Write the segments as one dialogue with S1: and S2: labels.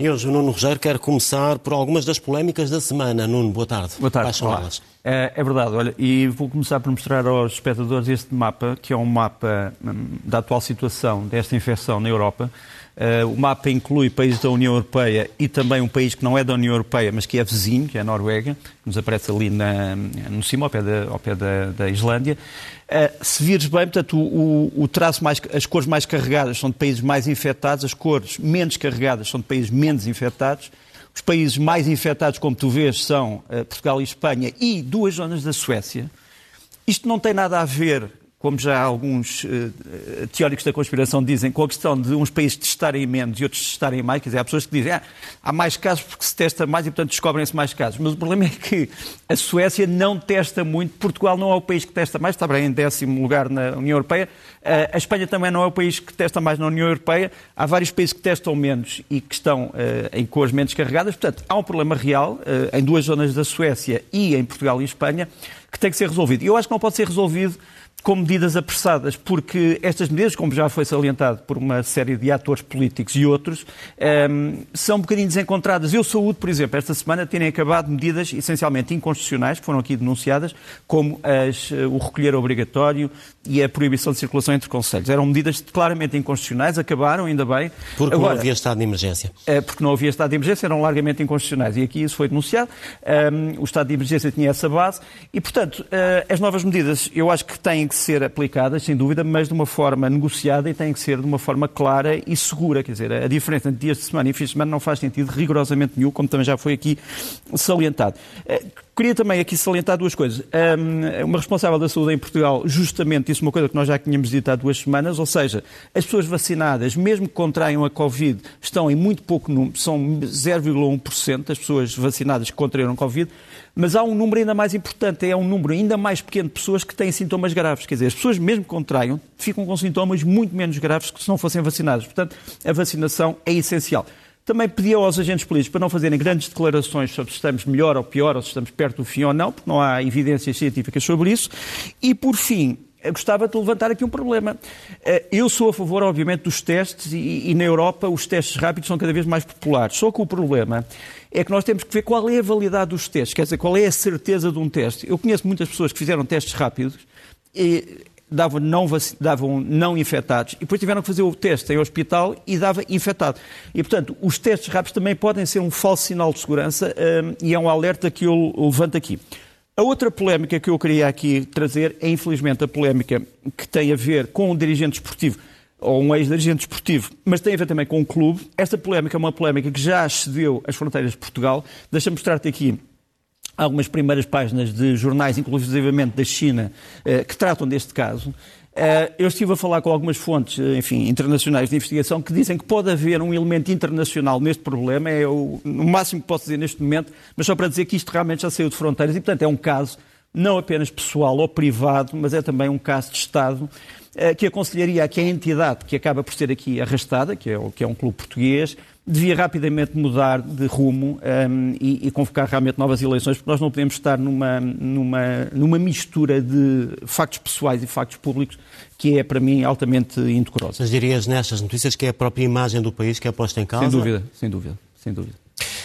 S1: E hoje o Nuno Rogério quer começar por algumas das polémicas da semana. Nuno, boa tarde.
S2: Boa tarde.
S1: Quais são elas?
S2: É, é verdade, olha, e vou começar por mostrar aos espectadores este mapa, que é um mapa hum, da atual situação desta infecção na Europa. Uh, o mapa inclui países da União Europeia e também um país que não é da União Europeia, mas que é vizinho, que é a Noruega, que nos aparece ali na, no cima, ao pé da, ao pé da, da Islândia. Uh, se vires bem, portanto, o, o, traço mais, as cores mais carregadas são de países mais infectados, as cores menos carregadas são de países menos infectados. Os países mais infectados, como tu vês, são uh, Portugal e Espanha e duas zonas da Suécia. Isto não tem nada a ver como já alguns uh, teóricos da conspiração dizem, com a questão de uns países testarem menos e outros testarem mais, quer dizer, há pessoas que dizem ah, há mais casos porque se testa mais e, portanto, descobrem-se mais casos. Mas o problema é que a Suécia não testa muito, Portugal não é o país que testa mais, está bem em décimo lugar na União Europeia, uh, a Espanha também não é o país que testa mais na União Europeia, há vários países que testam menos e que estão uh, em cores menos carregadas, portanto, há um problema real em duas zonas da Suécia e em Portugal e Espanha que tem que ser resolvido. E eu acho que não pode ser resolvido com medidas apressadas, porque estas medidas, como já foi salientado por uma série de atores políticos e outros, um, ehm, são um bocadinho desencontradas. Eu saúde, por exemplo, esta semana terem acabado medidas essencialmente inconstitucionais, que foram aqui denunciadas, como as, eh, o recolher obrigatório e a proibição de circulação entre conselhos. Eram medidas claramente inconstitucionais, acabaram, ainda bem.
S1: Porque Agora, não havia estado de emergência.
S2: É, porque não havia estado de emergência, eram largamente inconstitucionais. E aqui isso foi denunciado. Um, ehm, o estado de emergência tinha essa base. E, portanto, uh, as novas medidas, eu acho que têm que ser aplicadas, sem dúvida, mas de uma forma negociada e têm que ser de uma forma clara e segura. Quer dizer, a diferença entre dias de semana e fins de semana não faz sentido rigorosamente nenhum, como também já foi aqui salientado. Eh, queria também aqui salientar duas coisas. Uma responsável da saúde em Portugal justamente disse uma coisa que nós já tínhamos dito há duas semanas, ou seja, as pessoas vacinadas, mesmo que contraiam a Covid, estão em muito pouco número, são 0,1% das pessoas vacinadas que contraíram a Covid, mas há um número ainda mais importante, é um número ainda mais pequeno de pessoas que têm sintomas graves. Quer dizer, as pessoas, mesmo que contraiam, ficam com sintomas muito menos graves que se não fossem vacinadas. Portanto, a vacinação é essencial. Também pedi aos agentes políticos para não fazerem grandes declarações sobre se estamos melhor ou pior, ou se estamos perto do fim ou não, porque não há evidências científicas sobre isso. E, por fim, eu gostava de levantar aqui um problema. Eh, eu sou a favor, obviamente, dos testes e, e, na Europa os testes rápidos são cada vez mais populares. Só que o problema é que nós temos que ver qual é a validade dos testes, quer dizer, qual é a certeza de um teste. Eu conheço muitas pessoas que fizeram testes rápidos e davam não, davam não infectados e depois tiveram que fazer o teste em hospital e dava infectado. E, portanto, os testes rápidos também podem ser um falso sinal de segurança um, e é um alerta que eu levanto aqui. A outra polémica que eu queria aqui trazer é, infelizmente, a polémica que tem a ver com o dirigente esportivo ou um ex-dirigente esportivo, mas tem a ver também com o clube. Esta polémica é uma polémica que já excedeu as fronteiras de Portugal. Deixa-me mostrar-te aqui algumas primeiras páginas de jornais, inclusivamente da China, eh, que tratam deste caso. Eh, eu estive a falar com algumas fontes, eh, enfim, internacionais de investigação que dizem que pode haver um elemento internacional neste problema, é o, máximo que posso dizer neste momento, mas só para dizer que isto realmente já saiu de fronteiras e, portanto, é um caso não apenas pessoal ou privado, mas é também um caso de Estado que aconselharia a que a entidade que acaba por ser aqui arrastada, que é, que é um clube português, devia rapidamente mudar de rumo um, e, e, convocar realmente novas eleições, porque nós não podemos estar numa, numa, numa mistura de factos pessoais e factos públicos que é, para mim, altamente indecorosa.
S1: Mas dirias nestas notícias que é a própria imagem do país que é posta em causa?
S2: Sem dúvida, sem dúvida, sem dúvida.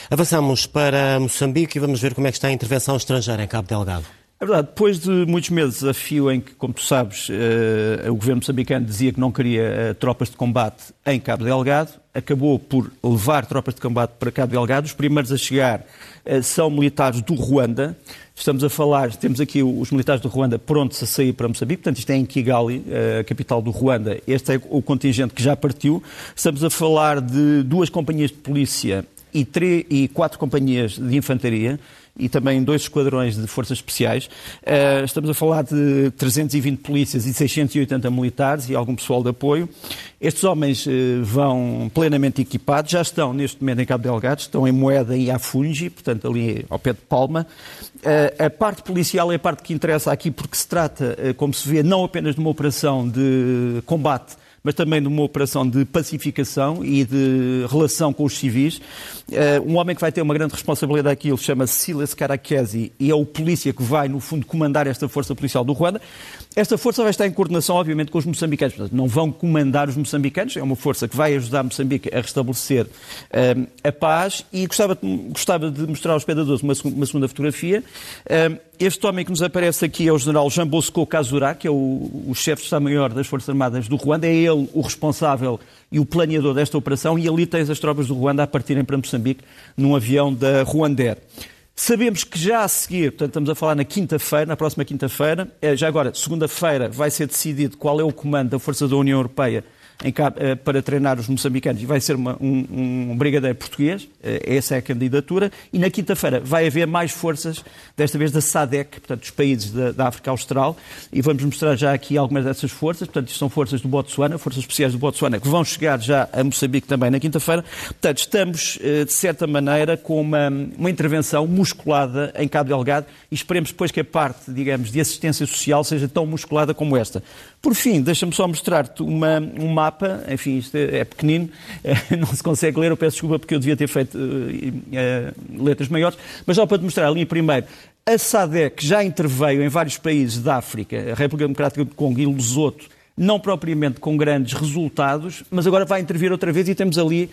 S1: Avançamos para Moçambique e vamos ver como é que está a intervenção estrangeira em Cabo Delgado.
S2: É verdade, depois de muitos meses a fio em que, como tu sabes, uh, o governo moçambicano dizia que não queria uh, tropas de combate em Cabo Delgado, acabou por levar tropas de combate para Cabo Delgado. Os primeiros a chegar uh, são militares do Ruanda. Estamos a falar, temos aqui os militares do Ruanda prontos a sair para Moçambique, portanto isto é em Kigali, a capital do Ruanda. Este é o contingente que já partiu. Estamos a falar de duas companhias de polícia e, três, e quatro companhias de infantaria e também dois esquadrões de forças especiais. Uh, estamos a falar de 320 polícias e 680 militares e algum pessoal de apoio. Estes homens uh, vão plenamente equipados, já estão neste momento em Cabo Delgado, estão em Moeda e Afungi, portanto ali ao pé de Palma. Uh, a parte policial é a parte que interessa aqui porque se trata, como se vê, não apenas de uma operação de combate mas também de uma operação de pacificação e de relação com os civis. Uh, um homem que vai ter uma grande responsabilidade aqui, ele chama-se Silas Karakesi e é o polícia que vai, no fundo, comandar esta força policial do Ruanda. Esta força vai estar em coordenação, obviamente, com os moçambicanos. Portanto, não vão comandar os moçambicanos, é uma força que vai ajudar Moçambique a restabelecer uh, a paz. E gostava, gostava de mostrar aos espectadores uma, uma segunda fotografia. Uh, este homem que nos aparece aqui é o general Jean Bosco Kazura, que é o, o chefe de Estado-Maior das Forças Armadas do Ruanda. É ele o responsável e o planeador desta operação. E ali tens as tropas do Ruanda a partirem para Moçambique num avião da Ruandair. Sabemos que já a seguir, portanto, estamos a falar na quinta-feira, na próxima quinta-feira, eh, já agora, segunda-feira, vai ser decidido qual é o comando da Força da União Europeia em, eh, para treinar os moçambicanos. E vai ser uma, um, um, brigadeiro português, eh, essa é a candidatura, e na quinta-feira vai haver mais forças, desta vez da SADEC, portanto, dos países da, da, África Austral, e vamos mostrar já aqui algumas dessas forças, portanto, são forças do Botsuana, forças especiais do Botsuana, que vão chegar já a Moçambique também na quinta-feira, portanto, estamos, eh, de certa maneira, com uma, uma intervenção musculada em Cabo Delgado. E esperemos depois que a parte, digamos, de assistência social seja tão musculada como esta. Por fim, deixa-me só mostrar-te uma, um mapa, enfim, isto é, pequenino, não se consegue ler, eu peço desculpa porque eu devia ter feito uh, uh, letras maiores, mas só para te mostrar ali primeiro, a SADEC já interveio em vários países da África, a República Democrática do Congo e Lesoto, não propriamente com grandes resultados, mas agora vai intervir outra vez e temos ali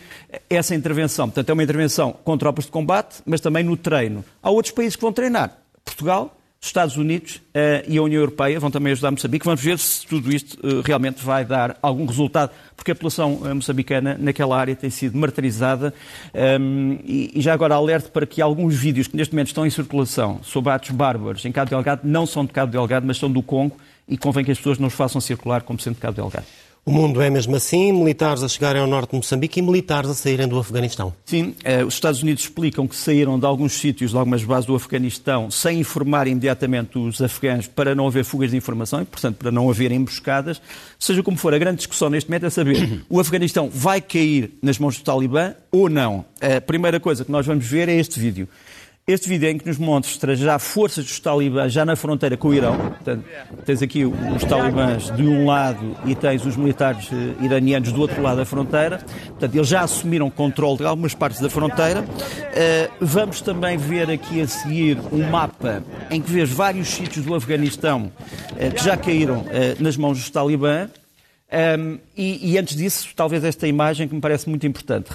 S2: essa intervenção. Portanto, é uma intervenção com tropas de combate, mas também no treino. Há outros países que vão treinar. Portugal, os Estados Unidos uh, e a União Europeia vão também ajudar Moçambique. Vamos ver se tudo isto uh, realmente vai dar algum resultado, porque a população uh, moçambicana naquela área tem sido martirizada. Um, ehm, e, e, já agora alerto para que alguns vídeos que neste momento estão em circulação sobre atos bárbaros em Cabo Delgado não são de Cabo Delgado, mas são do Congo e convém que as pessoas não os façam circular como sendo de Cabo Delgado.
S1: O mundo é mesmo assim, militares a chegarem ao norte de Moçambique e militares a saírem do Afeganistão.
S2: Sim, eh, os Estados Unidos explicam que saíram de alguns sítios, de algumas bases do Afeganistão, sem informar imediatamente os afegãos para não haver fugas de informação e, portanto, para não haver emboscadas. Seja como for, a grande discussão neste momento é saber o Afeganistão vai cair nas mãos do Talibã ou não. A primeira coisa que nós vamos ver é este vídeo. Este vídeo em que nos mostra já forças dos talibãs já na fronteira com o Irão. Portanto, tens aqui os talibãs de um lado e tens os militares eh, iranianos do outro lado da fronteira. Portanto, eles já assumiram controle de algumas partes da fronteira. Uh, vamos também ver aqui a seguir um mapa em que vês vários sítios do Afeganistão uh, que já caíram nas mãos dos talibãs. Um, e, e, antes disso, talvez esta imagem que me parece muito importante.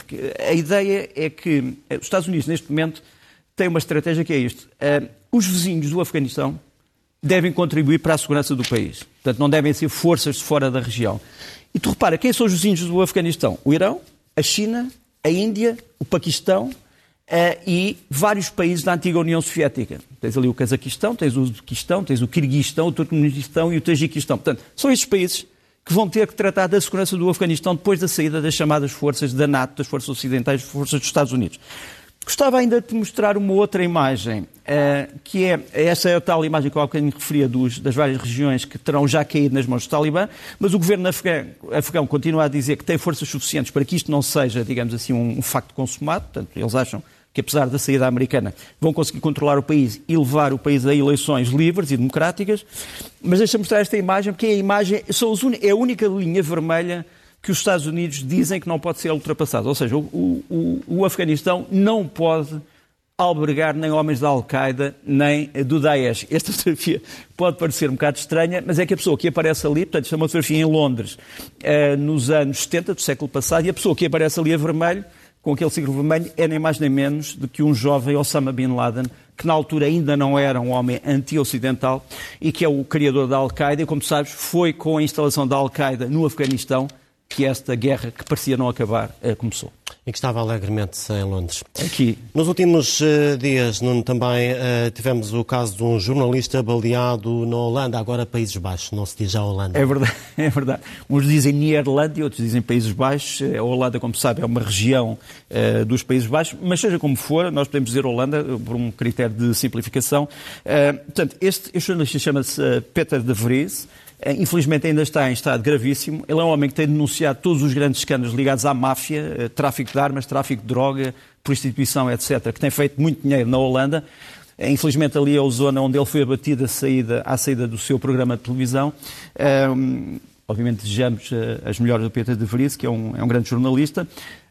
S2: A ideia é que os Estados Unidos, neste momento, tem uma estratégia que é isto. Uh, os vizinhos do Afeganistão devem contribuir para a segurança do país. Portanto, não devem ser forças de fora da região. E tu repara, quem são os vizinhos do Afeganistão? O Irão, a China, a Índia, o Paquistão uh, e vários países da antiga União Soviética. Tens ali o Cazaquistão, tens o Uzbequistão, tens o Kirguistão, o Turcomenistão e o Tajiquistão. Portanto, são estes países que vão ter que tratar da segurança do Afeganistão depois da saída das chamadas forças da NATO, das forças ocidentais, das forças dos Estados Unidos. Gostava ainda de te mostrar uma outra imagem, uh, que é, essa é a tal imagem que eu há bocadinho referia dos, das várias regiões que terão já caído nas mãos do Talibã, mas o governo afegão, afegão, continua a dizer que tem forças suficientes para que isto não seja, digamos assim, um, um facto consumado, portanto, eles acham que apesar da saída americana vão conseguir controlar o país e levar o país a eleições livres e democráticas, mas deixa-me mostrar esta imagem, porque é a imagem, é a única linha vermelha que os Estados Unidos dizem que não pode ser ultrapassado. Ou seja, o, o, o Afeganistão não pode albergar nem homens da Al-Qaeda, nem do Daesh. Esta fotografia pode parecer um bocado estranha, mas é que a pessoa que aparece ali, portanto, isto é uma fotografia em Londres, eh, nos anos 70 do século passado, e a pessoa que aparece ali a vermelho, com aquele círculo vermelho, é nem mais nem menos do que um jovem Osama Bin Laden, que na altura ainda não era um homem anti-ocidental e que é o criador da Al-Qaeda, e como sabes, foi com a instalação da Al-Qaeda no Afeganistão que esta guerra, que parecia não acabar, eh, começou.
S1: E que estava alegremente em Londres.
S2: Aqui.
S1: Nos últimos uh, dias, Nuno, também uh, tivemos o caso de um jornalista baleado na Holanda, agora Países Baixos, não se diz já Holanda.
S2: É verdade, é verdade. Uns dizem Nederland e outros dizem Países Baixos. A Holanda, como se sabe, é uma região dos Países Baixos, mas seja como for, nós podemos dizer Holanda por um critério de simplificação. portanto, este, este jornalista chama-se Peter de Vries, eh, infelizmente ainda está em estado gravíssimo. Ele é um homem que tem denunciado todos os grandes escândalos ligados à máfia, eh, tráfico de armas, tráfico de droga, prostituição, etc., que tem feito muito dinheiro na Holanda. Eh, infelizmente ali é a zona onde ele foi abatido à saída, à saída do seu programa de televisão. Obviamente desejamos as melhores do Peter de Vries, que é um, é um grande jornalista,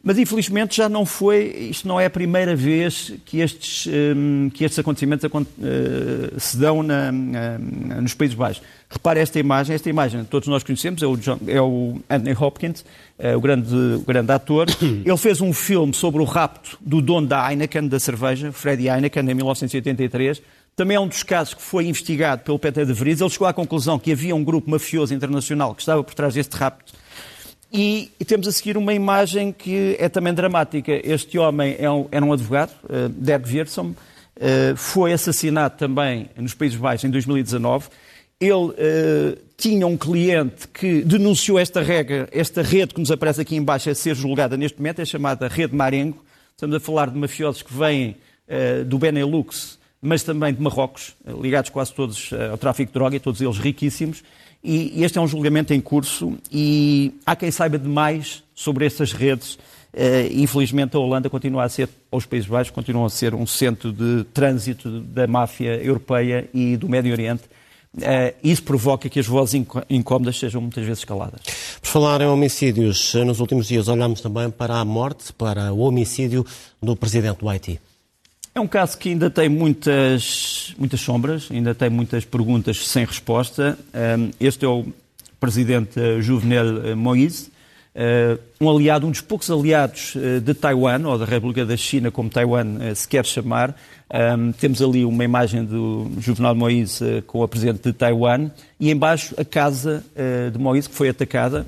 S2: mas infelizmente já não foi, isto não é a primeira vez que estes, um, que estes acontecimentos uh, se dão na, na, nos Países Baixos. Repare esta imagem, esta imagem todos nós conhecemos, é o, John, é o Anthony Hopkins, uh, o, grande, o grande ator. Ele fez um filme sobre o rapto do dono da Heineken, da cerveja, Freddie Heineken, em 1983. Também é um dos casos que foi investigado pelo Peter de Vries. Ele chegou à conclusão que havia um grupo mafioso internacional que estava por trás deste rapto e, temos a seguir uma imagem que é também dramática. Este homem é um, era um advogado, uh, Dirk Wiersum, uh, foi assassinado também nos Países Baixos em 2019. Ele uh, tinha um cliente que denunciou esta regra, esta rede que nos aparece aqui embaixo a ser julgada neste momento, é chamada Rede Marengo. Estamos a falar de mafiosos que vêm uh, do Benelux, mas também de Marrocos, ligados quase todos ao tráfico de droga, e todos eles riquíssimos. E este é um julgamento em curso e há quem saiba demais sobre estas redes. Uh, infelizmente, a Holanda continua a ser, os Países Baixos continuam a ser um centro de trânsito da máfia europeia e do Médio Oriente. Uh, isso provoca que as vozes incómodas sejam muitas vezes escaladas.
S1: Por falar em homicídios, nos últimos dias olhamos também para a morte, para o homicídio do presidente do Haiti.
S2: É um caso que ainda tem muitas, muitas sombras, ainda tem muitas perguntas sem resposta. Este é o presidente Juvenel Moïse, eh, um aliado, um dos poucos aliados eh, de Taiwan, ou da República da China, como Taiwan eh, se quer chamar. Temos ali uma imagem do Juvenal Moïse com a presidente de Taiwan e embaixo a casa de Moïse, que foi atacada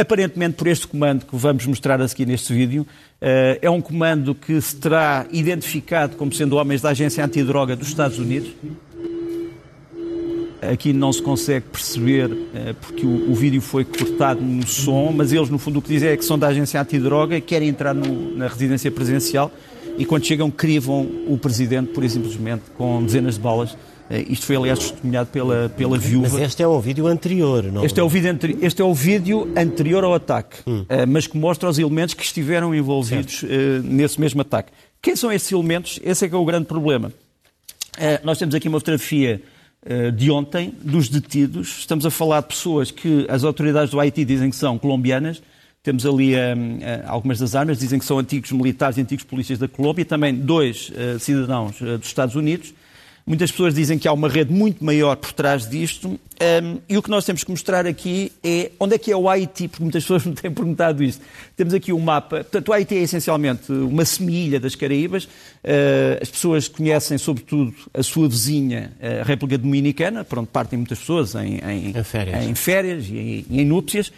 S2: aparentemente por este comando que vamos mostrar a seguir neste vídeo. Eh, é um comando que se terá identificado como sendo homens da Agência Antidroga dos Estados Unidos. Aqui não se consegue perceber, eh, porque o, vídeo foi cortado no som, mas eles, no fundo, o que dizem é que são da Agência Antidroga e querem entrar no, na residência presidencial e, quando chegam, crivam o presidente, por simplesmente, com dezenas de balas isto foi, aliás, testemunhado pela, pela viúva.
S1: Mas este é o vídeo anterior, não
S2: este é? O vídeo anteri... Este é o vídeo anterior ao ataque, hum. Eh, mas que mostra os elementos que estiveram envolvidos certo. Eh, nesse mesmo ataque. Quem são esses elementos? Esse é que é o grande problema. Nós temos aqui uma fotografia de ontem dos detidos. Estamos a falar de pessoas que as autoridades do Haiti dizem que são colombianas. Temos ali algumas das armas, dizem que são antigos militares e antigos polícias da Colômbia, e também dois cidadãos dos Estados Unidos. Muitas pessoas dizem que há uma rede muito maior por trás disto um, e o que nós temos que mostrar aqui é onde é que é o Haiti, porque muitas pessoas me têm perguntado isto. Temos aqui um mapa. Portanto, o Haiti é essencialmente uma semilha das Caraíbas. Uh, as pessoas conhecem, sobretudo, a sua vizinha, a República Dominicana, para onde partem muitas pessoas em, em, em férias. em férias e em, em núpcias.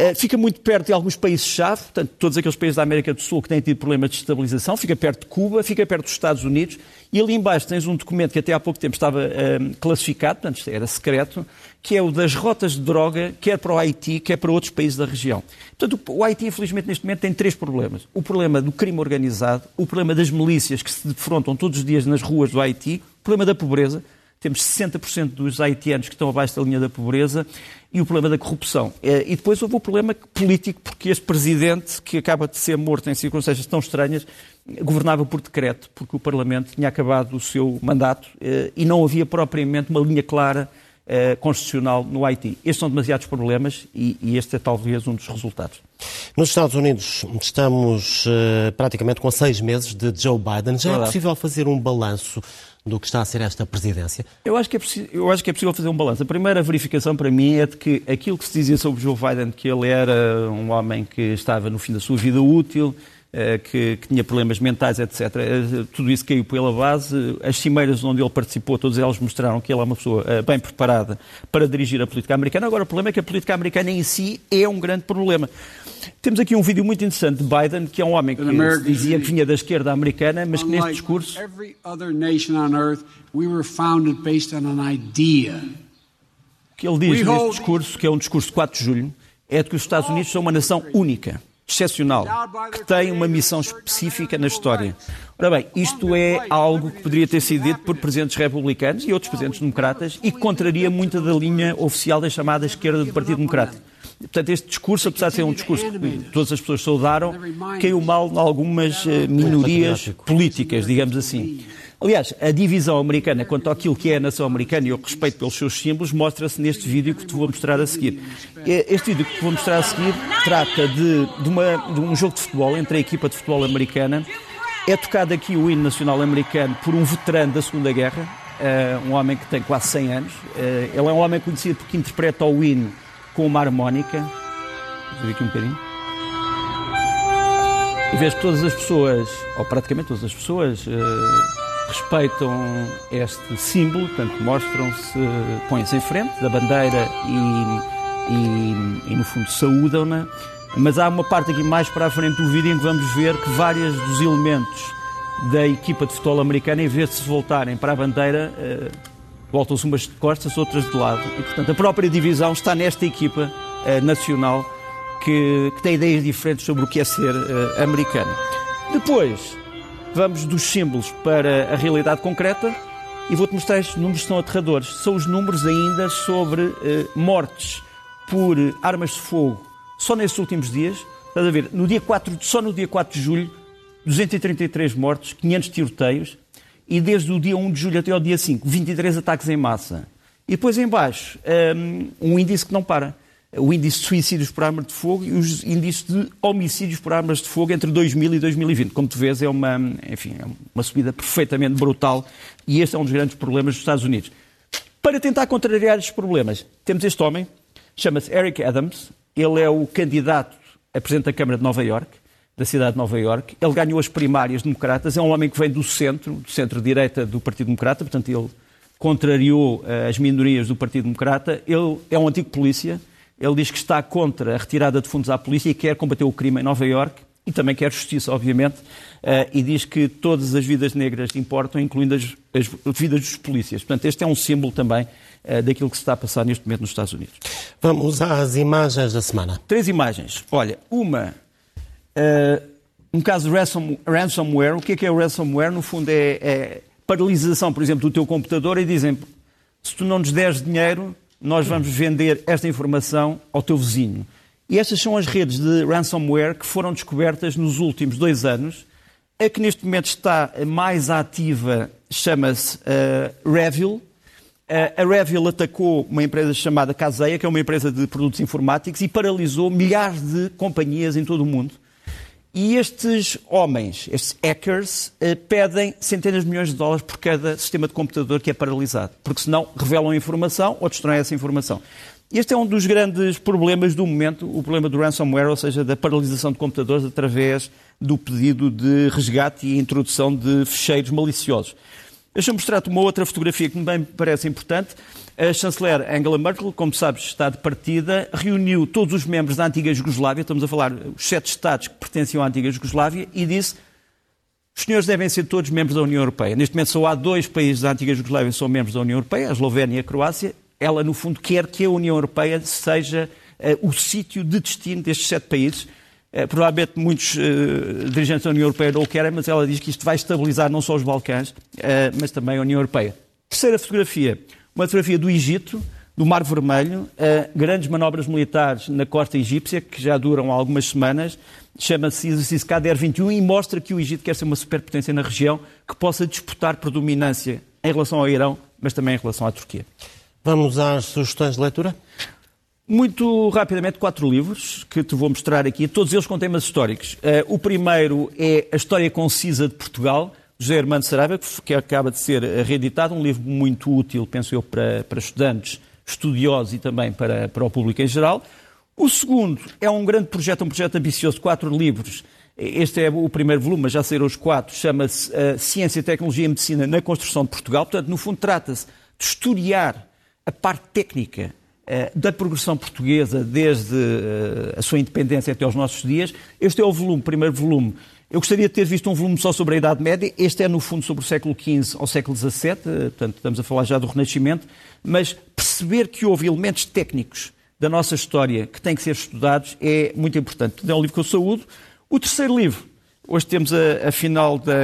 S2: Uh, fica muito perto de alguns países-chave, portanto, todos aqueles países da América do Sul que têm tido problemas de estabilização, fica perto de Cuba, fica perto dos Estados Unidos, e ali embaixo tens um documento que até há pouco tempo estava uh, classificado, portanto, era secreto, que é o das rotas de droga, quer para o Haiti, quer para outros países da região. Portanto, o Haiti, infelizmente, neste momento tem três problemas. O problema do crime organizado, o problema das milícias que se defrontam todos os dias nas ruas do Haiti, o problema da pobreza, temos 60% dos haitianos que estão abaixo da linha da pobreza e o problema da corrupção. É, e depois houve o problema político, porque este presidente, que acaba de ser morto em circunstâncias tão estranhas, governava por decreto, porque o Parlamento tinha acabado o seu mandato eh, e não havia propriamente uma linha clara eh, constitucional no Haiti. Estes são demasiados problemas e, e, este é talvez um dos resultados.
S1: Nos Estados Unidos estamos uh, praticamente com seis meses de Joe Biden. Já é possível fazer um balanço do que está a ser esta presidência?
S2: Eu acho que é, eu acho que é possível fazer um balanço. A primeira verificação para mim é de que aquilo que se dizia sobre Joe Biden, que ele era um homem que estava no fim da sua vida útil, que, que, tinha problemas mentais, etc. Eh, tudo isso caiu pela base. As cimeiras onde ele participou, todas elas mostraram que ele é uma pessoa eh, bem preparada para dirigir a política americana. Agora, o problema é que a política americana em si é um grande problema. Temos aqui um vídeo muito interessante de Biden, que é um homem que dizia que vinha da esquerda americana, mas que neste discurso. que ele diz neste discurso, que é um discurso de 4 de julho, é de que os Estados Unidos são uma nação única excepcional, que tem uma missão específica na história. Ora bem, isto é algo que poderia ter sido dito por presidentes republicanos e outros presidentes democratas e que contraria muita da linha oficial da chamada esquerda do Partido Democrático. Portanto, este discurso, apesar de ser um discurso que todas as pessoas saudaram, caiu mal em algumas eh, minorias políticas, digamos assim. Aliás, a divisão americana quanto àquilo que é a nação americana e o respeito pelos seus símbolos mostra-se neste vídeo que te vou mostrar a seguir. Este vídeo que te vou mostrar a seguir trata de, de, uma, de um jogo de futebol entre a equipa de futebol americana. É tocado aqui o hino nacional americano por um veterano da Segunda Guerra, uh, um homem que tem quase 100 anos. Uh, ele é um homem conhecido porque interpreta o hino com uma harmónica. Vou ver aqui um bocadinho. E vês que todas as pessoas, ou praticamente todas as pessoas, uh, respeitam este símbolo, portanto, mostram-se, põem-se em frente da bandeira e, e, e no fundo, saúdam-na. Mas há uma parte aqui mais para a frente do vídeo em que vamos ver que vários dos elementos da equipa de futebol americana, em vez de se voltarem para a bandeira, uh, voltam-se umas de costas, outras de lado. E, portanto, a própria divisão está nesta equipa uh, nacional que, que tem ideias diferentes sobre o que é ser uh, americano. Depois, vamos dos símbolos para a realidade concreta e vou-te mostrar estes números que são aterradores. São os números ainda sobre uh, mortes por armas de fogo só nesses últimos dias. Estás a ver? No dia 4, só no dia 4 de julho, 233 mortos, 500 tiroteios e desde o dia 1 de julho até ao dia 5, 23 ataques em massa. E depois em baixo, um, um índice que não para o índice de suicídios por arma de fogo e os índices de homicídios por armas de fogo entre 2000 e 2020. Como tu vês, é uma, enfim, é uma subida perfeitamente brutal e este é um dos grandes problemas dos Estados Unidos. Para tentar contrariar estes problemas, temos este homem, chama-se Eric Adams, ele é o candidato a Presidente da Câmara de Nova York, da cidade de Nova York. Ele ganhou as primárias democratas, é um homem que vem do centro, do centro-direita do Partido Democrata, portanto ele contrariou uh, as minorias do Partido Democrata. Ele é um antigo polícia, ele diz que está contra a retirada de fundos à polícia e quer combater o crime em Nova Iorque e também quer justiça, obviamente, uh, e diz que todas as vidas negras importam, incluindo as, as vidas dos polícias. Portanto, este é um símbolo também uh, daquilo que se está a passar neste momento nos Estados Unidos.
S1: Vamos às imagens da semana.
S2: Três imagens. Olha, uma, uh, um caso de ransom, ransomware. O que é que é o ransomware? No fundo é, é paralisação, por exemplo, do teu computador e dizem se tu não nos deres dinheiro, nós vamos vender esta informação ao teu vizinho. E estas são as redes de ransomware que foram descobertas nos últimos dois anos. A que neste momento está mais ativa chama-se uh, Revil. Uh, a Revil atacou uma empresa chamada Caseia, que é uma empresa de produtos informáticos, e paralisou milhares de companhias em todo o mundo. E estes homens, estes hackers, eh, pedem centenas de milhões de dólares por cada sistema de computador que é paralisado, porque senão revelam informação ou destroem essa informação. Este é um dos grandes problemas do momento, o problema do ransomware, ou seja, da paralisação de computadores através do pedido de resgate e introdução de fecheiros maliciosos. Deixa-me mostrar-te uma outra fotografia que também me parece importante. A chanceler Angela Merkel, como sabes, está de partida, reuniu todos os membros da antiga Jugoslávia, estamos a falar os sete Estados que pertenciam à antiga Jugoslávia, e disse os senhores devem ser todos membros da União Europeia. Neste momento só há dois países da antiga Jugoslávia que são membros da União Europeia, a Eslovénia e a Croácia. Ela, no fundo, quer que a União Europeia seja uh, o sítio de destino destes sete países. Uh, provavelmente muitos uh, dirigentes da União Europeia não o querem, mas ela diz que isto vai estabilizar não só os Balcãs, mas também a União Europeia. Terceira fotografia uma fotografia do Egito, do Mar Vermelho, grandes manobras militares na costa egípcia, que já duram algumas semanas, chama-se exercício Kader 21 e mostra que o Egito quer ser uma superpotência na região que possa disputar predominância em relação ao Irão, mas também em relação à Turquia.
S1: Vamos às sugestões de leitura?
S2: Muito rapidamente, quatro livros que te vou mostrar aqui, todos eles com temas históricos. Uh, o primeiro é A História Concisa de Portugal, José Armando Saraiva, que acaba de ser reeditado, um livro muito útil, penso eu, para, para estudantes, estudiosos e também para, para o público em geral. O segundo é um grande projeto, um projeto ambicioso, quatro livros. Este é o primeiro volume, mas já saíram os quatro. Chama-se uh, Ciência, Tecnologia e Medicina na Construção de Portugal. Portanto, no fundo, trata-se de estudar a parte técnica da progressão portuguesa desde uh, a sua independência até aos nossos dias. Este é o volume, primeiro volume, eu gostaria de ter visto um volume só sobre a Idade Média. Este é, no fundo, sobre o século XV ao século XVII, portanto, estamos a falar já do Renascimento, mas perceber que houve elementos técnicos da nossa história que têm que ser estudados é muito importante. É um livro que eu saúdo. O terceiro livro, hoje temos a, a final da,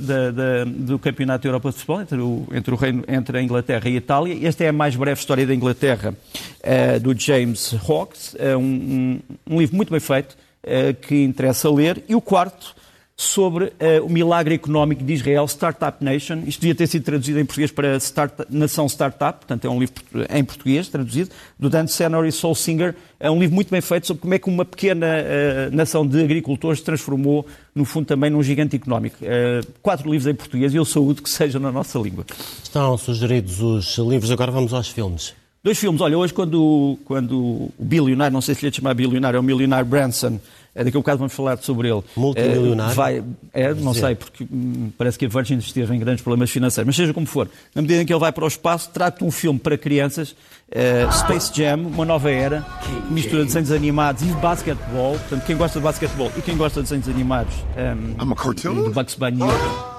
S2: da, do Campeonato da Europa de Futebol entre, o, entre, o Reino, entre a Inglaterra e a Itália. Esta é a mais breve história da Inglaterra, uh, do James Hawkes. É um, um, livro muito bem feito, eh, que interessa ler. E o quarto, sobre uh, o milagre económico de Israel, Startup Nation. Isto devia ter sido traduzido em português para Start Nação Startup, portanto é um livro em português traduzido, do Dan Senor e Soul Singer. É um livro muito bem feito sobre como é que uma pequena uh, nação de agricultores se transformou, no fundo, também num gigante económico. Uh, quatro livros em português e eu saúdo que seja na nossa língua.
S1: Estão sugeridos os livros, agora vamos aos filmes.
S2: Dois filmes. Olha, hoje quando, quando o bilionário, não sei se lhe é chamar bilionário, é o milionário Branson, é daqui a um bocado vamos falar sobre ele.
S1: Multimilionário?
S2: É, vai, é, não sei, porque hum, parece que a Virgin esteve em grandes problemas financeiros, mas seja como for, na medida em que ele vai para o espaço, trata um filme para crianças, uh, Space Jam, uma nova era, que mistura desenhos animados e basquetebol. Portanto, quem gosta de basquetebol e quem gosta de desenhos animados um, do Bugs Bunny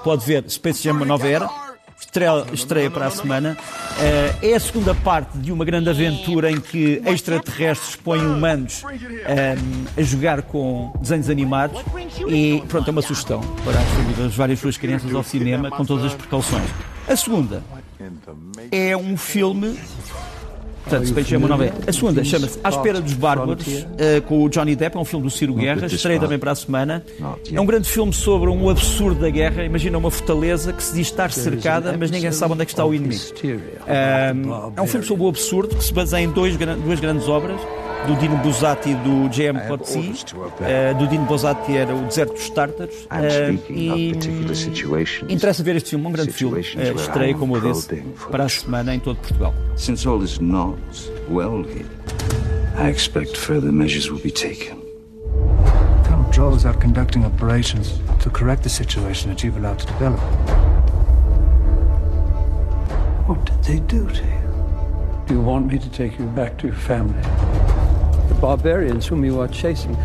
S2: pode ver Space Jam, uma nova era estreia, estreia para a semana. Uh, é a segunda parte de uma grande aventura em que extraterrestres põem humanos um, eh, a jogar com desenhos animados e pronto, é uma sugestão para as famílias, várias suas crianças ao cinema com todas as precauções. A segunda é um filme Portanto, nova é. A segunda chama-se À Espera dos Bárbaros, uh, com o Johnny Depp, é um filme do Ciro Guerra, estreia também para a semana. É um grande filme sobre um absurdo da guerra. Imagina uma fortaleza que se diz estar cercada, mas ninguém sabe onde é que está o inimigo. é um filme sobre o absurdo que se baseia em dois, duas grandes obras do Dino Buzzati e do J.M. Coetzee. Uh, do Dino Buzzati era O Deserto dos Tártaros. Uh, e interessa ver este filme, um grande filme. Uh, estreia, como eu disse, para a semana em todo Portugal. Since all is not well hid, I expect further measures will be taken. Is out conducting operations to correct the situation that you've allowed to develop. What did they do to you? Do you want me to take you back to your family? Barbarians whom you are chasing.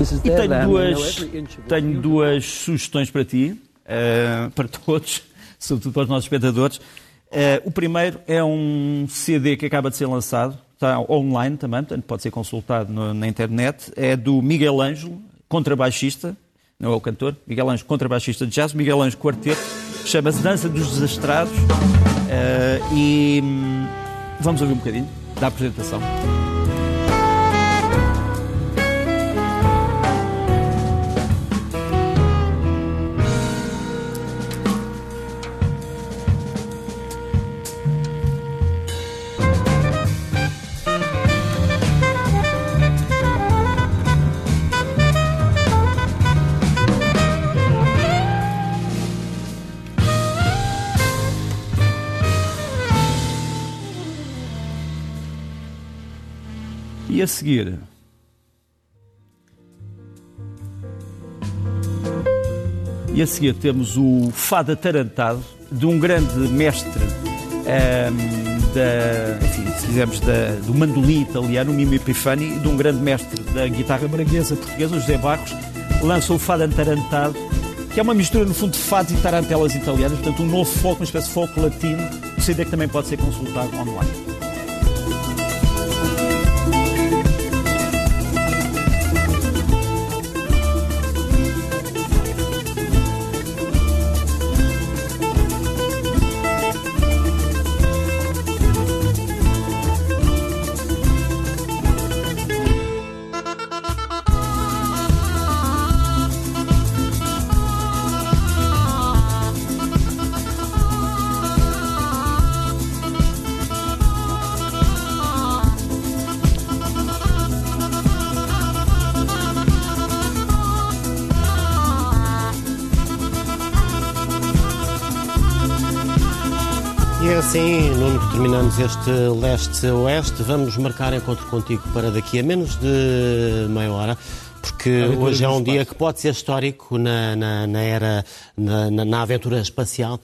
S2: E tenho duas, tenho duas sugestões para ti, uh, para todos, sobretudo para os nossos espectadores. Uh, o primeiro é um CD que acaba de ser lançado, está online também, portanto pode ser consultado no, na internet. É do Miguel Ângelo, contrabaixista, não é o cantor, Miguel Ângelo, contrabaixista de jazz, Miguel Ângelo Quarteto, chama-se Dança dos Desastrados. Uh, e hum, vamos ouvir um bocadinho da apresentação. E a seguir. E a seguir temos o Fado Atarantado, de um grande mestre um, ehm, da, enfim, se quisermos, da, do mandolim italiano, o Mimo Epifani, de um grande mestre da guitarra braguesa portuguesa, José Barros, lança o Fado Atarantado, que é uma mistura, no fundo, de fados e tarantelas italianas, portanto, um novo folk, uma espécie de folk latino, um CD que também pode ser consultado online.
S1: Assim, Nuno, que terminamos este leste-oeste. Vamos marcar encontro contigo para daqui a menos de meia hora porque hoje é um dia que pode ser histórico na, na, na era, na, na, aventura espacial.